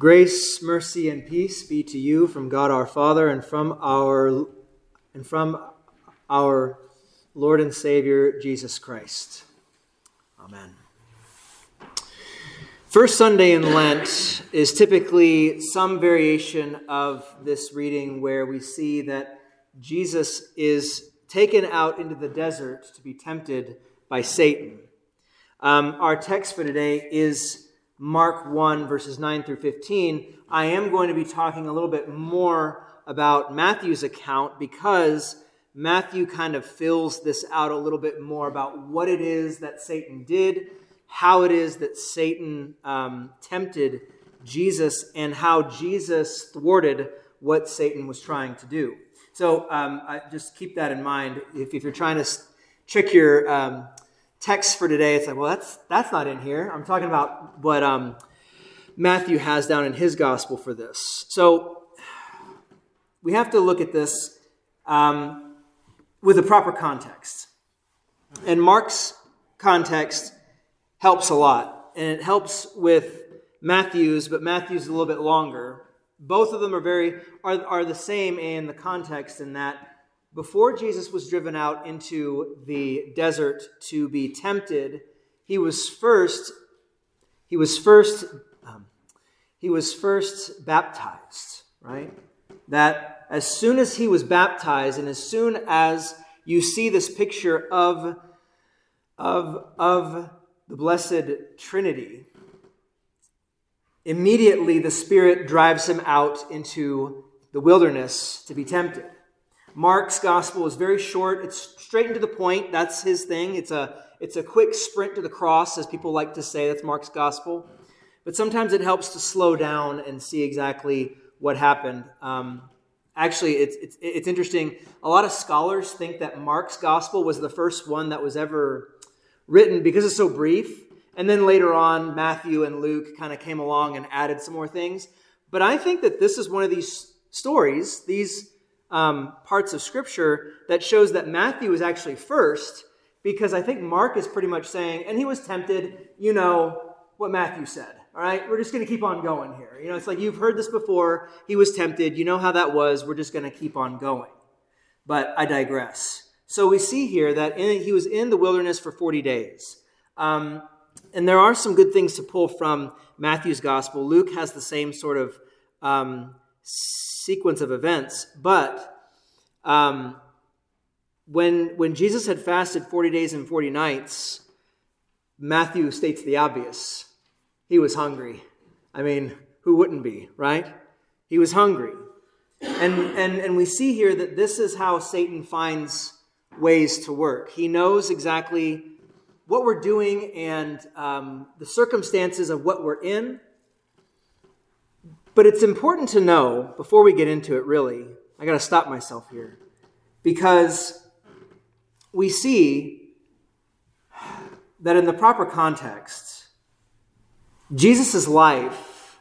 Grace, mercy, and peace be to you from God our Father and from our and from our Lord and Savior Jesus Christ. Amen. First Sunday in Lent is typically some variation of this reading where we see that Jesus is taken out into the desert to be tempted by Satan. Um, our text for today is Mark 1, verses 9 through 15, I am going to be talking a little bit more about Matthew's account because Matthew kind of fills this out a little bit more about what it is that Satan did, how it is that Satan um, tempted Jesus, and how Jesus thwarted what Satan was trying to do. So um, just keep that in mind. If, if you're trying to check your um, text for today, it's like, well, that's that's not in here. I'm talking about what um, Matthew has down in his gospel for this. So we have to look at this um, with the proper context. And Mark's context helps a lot, and it helps with Matthew's, but Matthew's a little bit longer. Both of them are very are, are the same in the context in that before Jesus was driven out into the desert to be tempted, he was first he was first um, he was first baptized, right? That as soon as he was baptized, and as soon as you see this picture of of of the blessed Trinity, immediately the Spirit drives him out into the wilderness to be tempted. Mark's gospel is very short. It's straight and to the point. That's his thing. It's a, it's a quick sprint to the cross, as people like to say. That's Mark's gospel. But sometimes it helps to slow down and see exactly what happened. Um, actually, it's, it's, it's interesting. A lot of scholars think that Mark's gospel was the first one that was ever written because it's so brief. And then later on, Matthew and Luke kind of came along and added some more things. But I think that this is one of these stories, these um, parts of Scripture that shows that Matthew was actually first, because I think Mark is pretty much saying, and he was tempted, you know what Matthew said. All right, we're just going to keep on going here. You know, it's like you've heard this before. He was tempted. You know how that was. We're just going to keep on going. But I digress. So we see here that in, he was in the wilderness for 40 days. Um, and there are some good things to pull from Matthew's gospel. Luke has the same sort of um, sequence of events. But um, when, when Jesus had fasted 40 days and 40 nights, Matthew states the obvious. He was hungry. I mean, who wouldn't be, right? He was hungry. And, and, and we see here that this is how Satan finds ways to work. He knows exactly what we're doing and um, the circumstances of what we're in but it's important to know, before we get into it really, I got to stop myself here, because we see that in the proper context, Jesus' life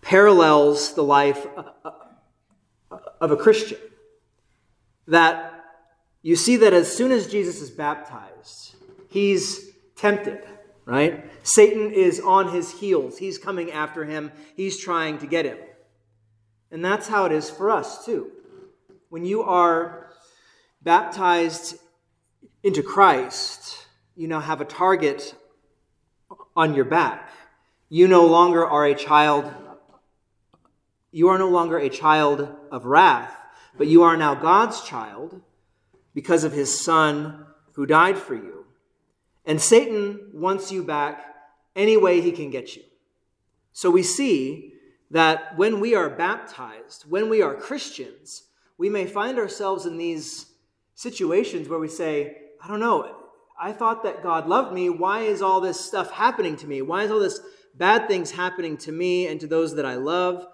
parallels the life uh, uh, uh, of a Christian. That you see that as soon as Jesus is baptized, he's tempted right? Satan is on his heels. He's coming after him, he's trying to get him. And that's how it is for us, too. When you are baptized into Christ, you now have a target on your back. You no longer are a child, you are no longer a child of wrath, but you are now God's child because of his Son who died for you. And Satan wants you back any way he can get you. So we see that when we are baptized, when we are Christians, we may find ourselves in these situations where we say, I don't know, I thought that God loved me. Why is all this stuff happening to me? Why is all this bad things happening to me and to those that I love?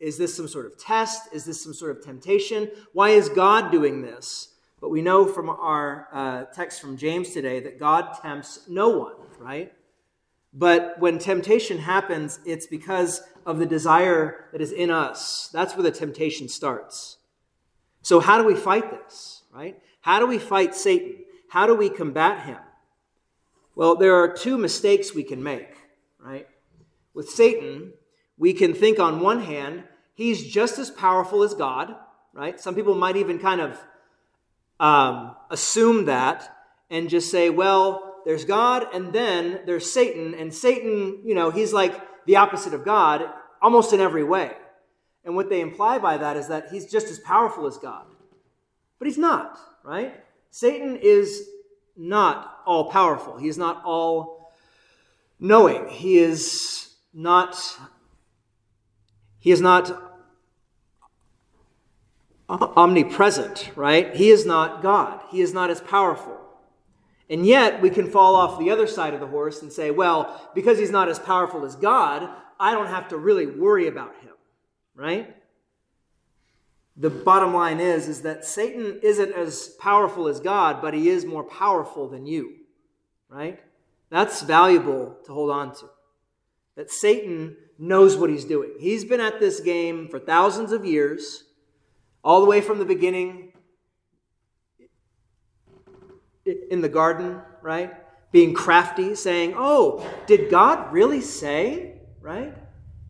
Is this some sort of test? Is this some sort of temptation? Why is God doing this? But we know from our uh, text from James today that God tempts no one, right? But when temptation happens, it's because of the desire that is in us. That's where the temptation starts. So, how do we fight this, right? How do we fight Satan? How do we combat him? Well, there are two mistakes we can make, right? With Satan, we can think on one hand, he's just as powerful as God, right? Some people might even kind of um, assume that and just say, well, there's God and then there's Satan, and Satan, you know, he's like the opposite of God almost in every way. And what they imply by that is that he's just as powerful as God. But he's not, right? Satan is not all powerful. He is not all knowing. He is not he is not omnipresent, right? He is not God. He is not as powerful. And yet, we can fall off the other side of the horse and say, well, because he's not as powerful as God, I don't have to really worry about him, right? The bottom line is, is that Satan isn't as powerful as God, but he is more powerful than you, right? That's valuable to hold on to. That Satan knows what he's doing. He's been at this game for thousands of years, all the way from the beginning in the garden, right? Being crafty, saying, Oh, did God really say? Right?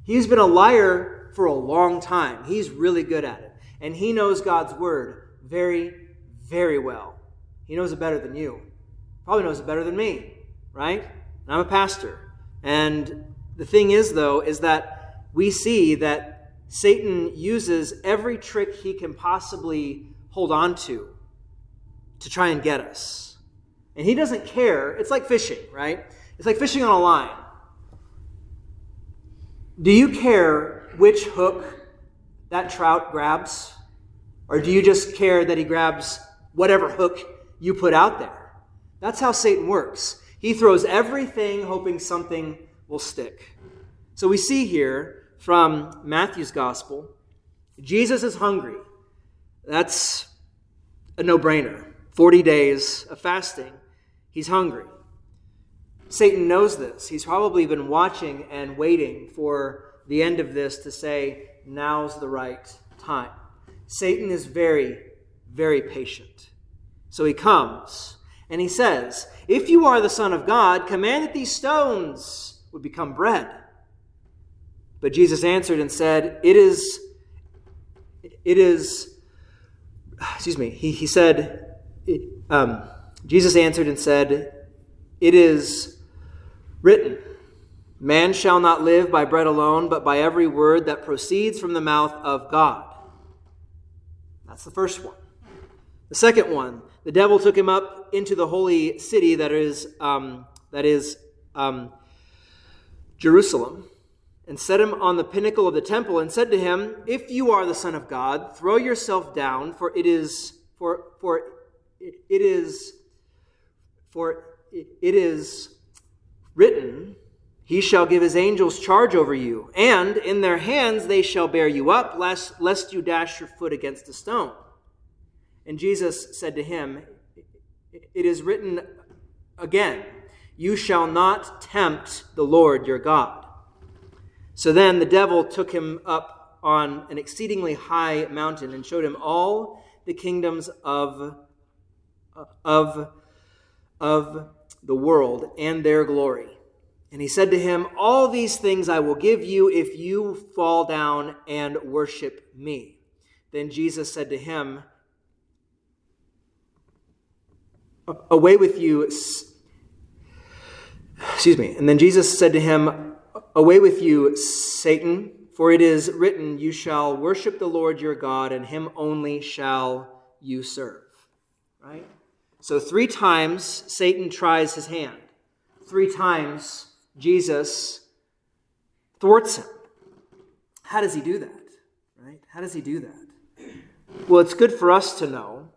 He's been a liar for a long time. He's really good at it. And he knows God's word very, very well. He knows it better than you. Probably knows it better than me, right? And I'm a pastor. And the thing is, though, is that we see that Satan uses every trick he can possibly hold on to to try and get us. And he doesn't care. It's like fishing, right? It's like fishing on a line. Do you care which hook that trout grabs? Or do you just care that he grabs whatever hook you put out there? That's how Satan works. He throws everything hoping something will stick. So we see here from Matthew's gospel Jesus is hungry. That's a no brainer. 40 days of fasting, he's hungry. Satan knows this. He's probably been watching and waiting for the end of this to say, now's the right time. Satan is very, very patient. So he comes and he says, If you are the Son of God, command that these stones would become bread. But Jesus answered and said, It is, it is, excuse me, he, he said, um, Jesus answered and said, It is written, Man shall not live by bread alone, but by every word that proceeds from the mouth of God. That's the first one. The second one, the devil took him up into the holy city that is, um, that is um, Jerusalem and set him on the pinnacle of the temple and said to him, If you are the Son of God, throw yourself down, for it is for for it is for it is written, He shall give His angels charge over you, and in their hands they shall bear you up, lest, lest you dash your foot against a stone. And Jesus said to him, It is written again, You shall not tempt the Lord your God. So then the devil took him up on an exceedingly high mountain and showed him all the kingdoms of, of, of the world and their glory. And he said to him, All these things I will give you if you fall down and worship me. Then Jesus said to him, Away with you. Excuse me. And then Jesus said to him, Away with you, Satan, for it is written, You shall worship the Lord your God, and him only shall you serve. Right? So, three times Satan tries his hand. Three times Jesus thwarts him. How does he do that? Right? How does he do that? Well, it's good for us to know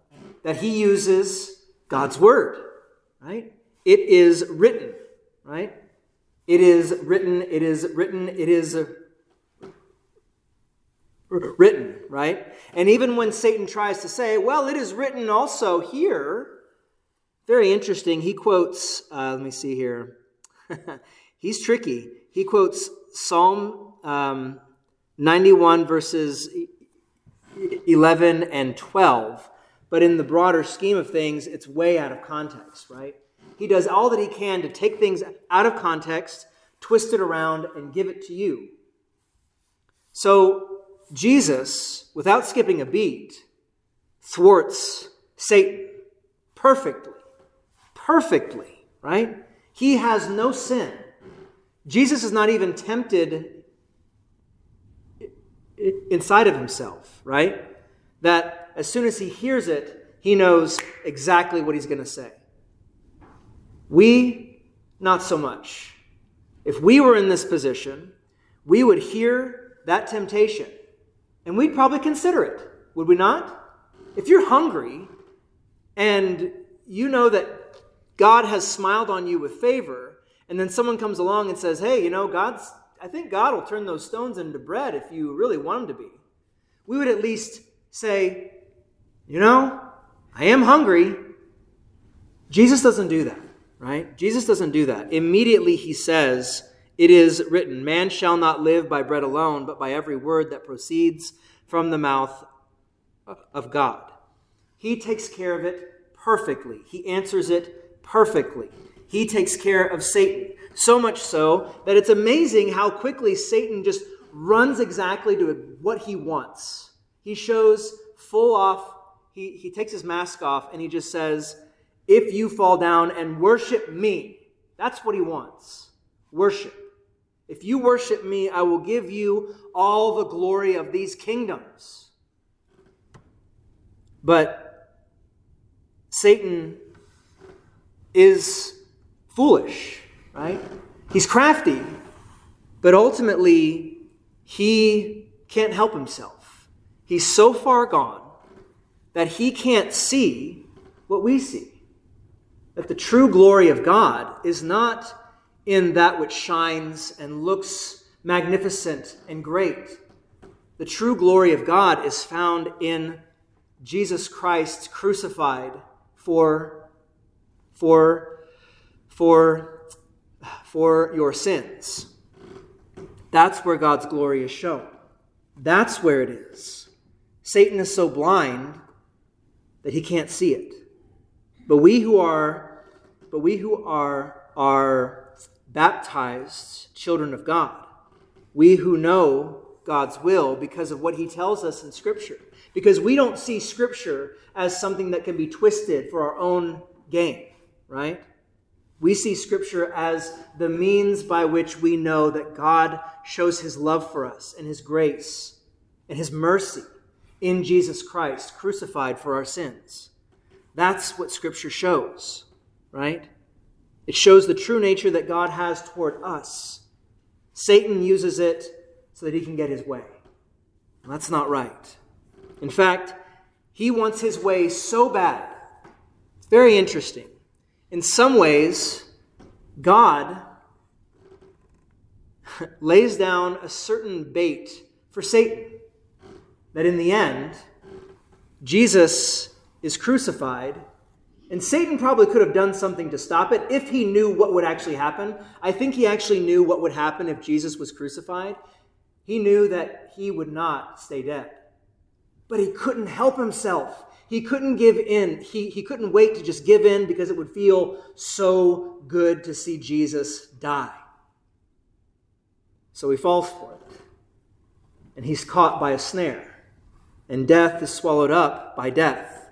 that he uses God's word, right? It is written, right? It is written, it is written, it is written, right? And even when Satan tries to say, well, it is written also here, very interesting. He quotes, uh, let me see here. He's tricky. He quotes Psalm um, 91, verses 11 and 12. But in the broader scheme of things, it's way out of context, right? He does all that he can to take things out of context, twist it around, and give it to you. So Jesus, without skipping a beat, thwarts Satan perfectly. Perfectly, right? He has no sin. Jesus is not even tempted inside of himself, right? That as soon as he hears it, he knows exactly what he's going to say. We, not so much. If we were in this position, we would hear that temptation and we'd probably consider it, would we not? If you're hungry and you know that God has smiled on you with favor, and then someone comes along and says, Hey, you know, God's, I think God will turn those stones into bread if you really want them to be. We would at least say, You know, I am hungry. Jesus doesn't do that, right? Jesus doesn't do that. Immediately he says, It is written, Man shall not live by bread alone, but by every word that proceeds from the mouth of God. He takes care of it perfectly, he answers it perfectly. He takes care of Satan. So much so that it's amazing how quickly Satan just runs exactly to what he wants. He shows full off, he, he takes his mask off, and he just says, If you fall down and worship me, that's what he wants. Worship. If you worship me, I will give you all the glory of these kingdoms. But Satan is foolish, right? He's crafty, but ultimately, he can't help himself. He's so far gone that he can't see what we see. That the true glory of God is not in that which shines and looks magnificent and great. The true glory of God is found in Jesus Christ crucified for, for, for, for your sins. That's where God's glory is shown. That's where it is. Satan is so blind that he can't see it. But we who are, but we who are, are baptized children of God. We who know God's will because of what he tells us in Scripture. Because we don't see Scripture as something that can be twisted for our own gain, right? We see Scripture as the means by which we know that God shows his love for us and his grace and his mercy in Jesus Christ, crucified for our sins. That's what Scripture shows, right? It shows the true nature that God has toward us. Satan uses it so that he can get his way. And that's not right. In fact, he wants his way so bad. It's very interesting. In some ways, God lays down a certain bait for Satan. That in the end, Jesus is crucified and Satan probably could have done something to stop it if he knew what would actually happen. I think he actually knew what would happen if Jesus was crucified. He knew that he would not stay dead. But he couldn't help himself. He couldn't give in. He, he couldn't wait to just give in because it would feel so good to see Jesus die. So he falls for it. And he's caught by a snare. And death is swallowed up by death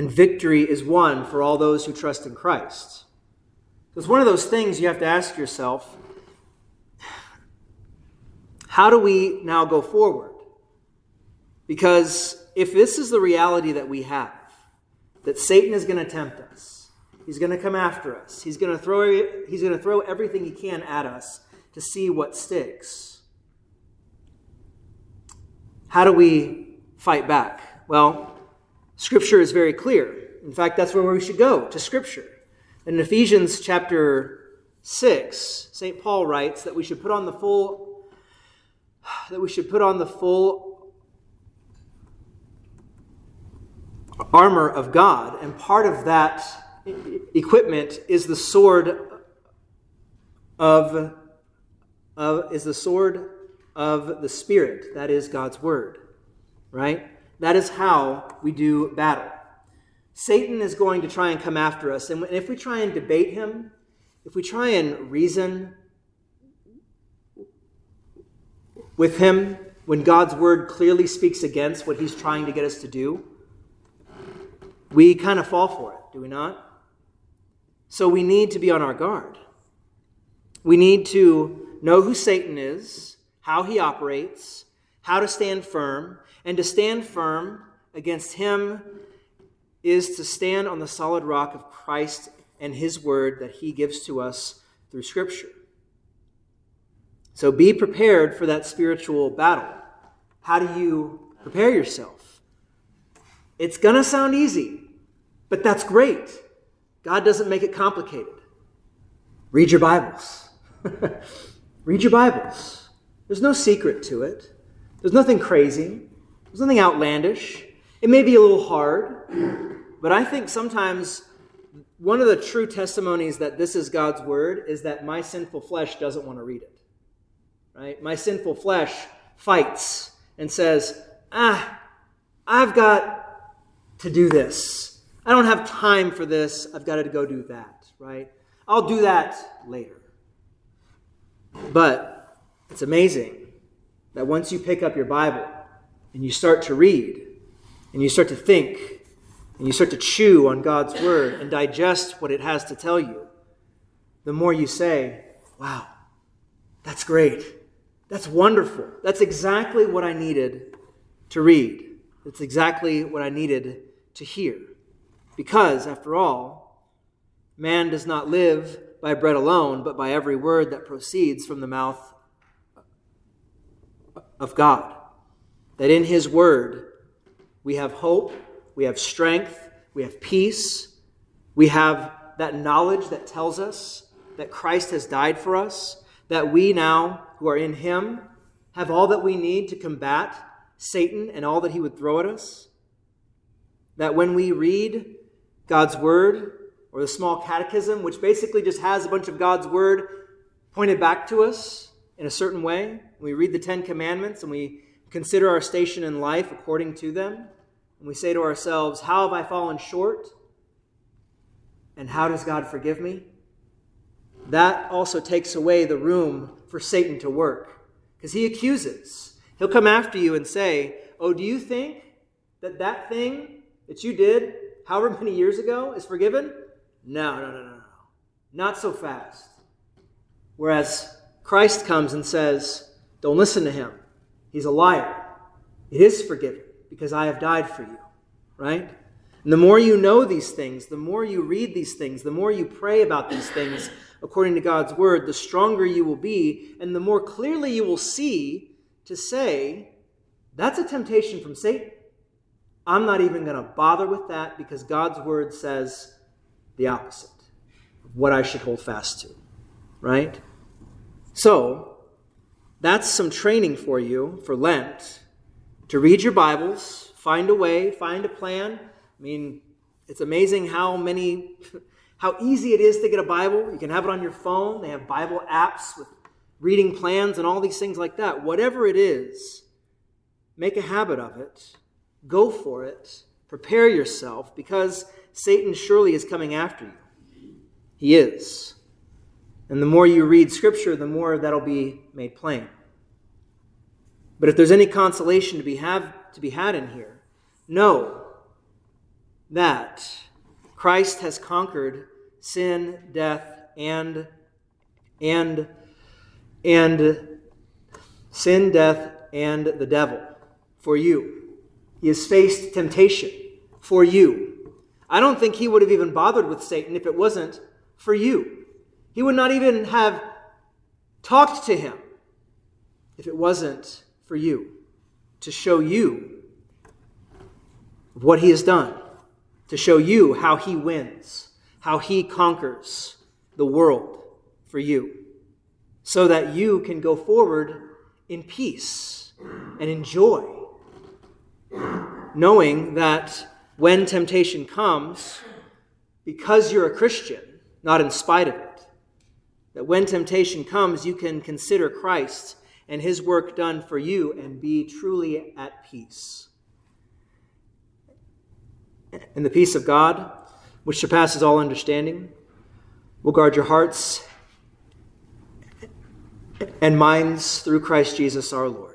and victory is won for all those who trust in Christ. It's one of those things you have to ask yourself how do we now go forward? Because if this is the reality that we have, that Satan is going to tempt us, he's going to come after us, he's going to throw, he's going to throw everything he can at us to see what sticks. How do we fight back? Well, Scripture is very clear. In fact, that's where we should go, to Scripture. In Ephesians chapter 6, St. Paul writes that we should put on the full that we should put on the full armor of God, and part of that equipment is the sword of, of is the sword of the Spirit, that is God's word, right? That is how we do battle. Satan is going to try and come after us. And if we try and debate him, if we try and reason with him, when God's word clearly speaks against what he's trying to get us to do, we kind of fall for it, do we not? So we need to be on our guard. We need to know who Satan is, how he operates, how to stand firm, and to stand firm against him is to stand on the solid rock of Christ and his word that he gives to us through Scripture. So be prepared for that spiritual battle. How do you prepare yourself? It's going to sound easy, but that's great. God doesn't make it complicated. Read your Bibles. Read your Bibles. There's no secret to it, there's nothing crazy, nothing outlandish. It may be a little hard, but I think sometimes one of the true testimonies that this is God's word is that my sinful flesh doesn't want to read it. Right? My sinful flesh fights and says, "Ah, I've got to do this. I don't have time for this. I've got to go do that." Right? I'll do that later. But it's amazing that once you pick up your Bible and you start to read and you start to think and you start to chew on God's word and digest what it has to tell you, the more you say, Wow, that's great. That's wonderful. That's exactly what I needed to read. That's exactly what I needed to hear. Because, after all, man does not live by bread alone, but by every word that proceeds from the mouth of God. That in His word we have hope, we have strength, we have peace, we have that knowledge that tells us that Christ has died for us, that we now, who are in Him, have all that we need to combat Satan and all that he would throw at us. That when we read God's Word, or the small catechism, which basically just has a bunch of God's Word pointed back to us in a certain way, we read the Ten Commandments and we consider our station in life according to them, and we say to ourselves, How have I fallen short? And how does God forgive me? That also takes away the room for Satan to work. Because he accuses. He'll come after you and say, Oh, do you think that that thing that you did however many years ago is forgiven? No, no, no, no, no. Not so fast. Whereas Christ comes and says, Don't listen to him. He's a liar. It is forgiven because I have died for you, right? And the more you know these things, the more you read these things, the more you pray about these things according to God's word, the stronger you will be, and the more clearly you will see to say, that's a temptation from Satan. I'm not even going to bother with that because God's word says the opposite of what I should hold fast to, right? So, that's some training for you for Lent to read your Bibles, find a way, find a plan. I mean, it's amazing how many, how easy it is to get a Bible. You can have it on your phone. They have Bible apps with reading plans and all these things like that. Whatever it is, make a habit of it. Go for it. Prepare yourself because Satan surely is coming after you. He is. And the more you read Scripture, the more that'll be made plain. But if there's any consolation to be, have, to be had in here, know that Christ has conquered sin, death, and and and sin, death, and the devil for you. He has faced temptation for you. I don't think he would have even bothered with Satan if it wasn't for you. He would not even have talked to him if it wasn't for you, to show you what he has done, to show you how he wins, how he conquers the world for you, so that you can go forward in peace and in joy, knowing that when temptation comes, because you're a Christian, not in spite of it, that when temptation comes, you can consider Christ and his work done for you and be truly at peace. And the peace of God, which surpasses all understanding, will guard your hearts and minds through Christ Jesus our Lord.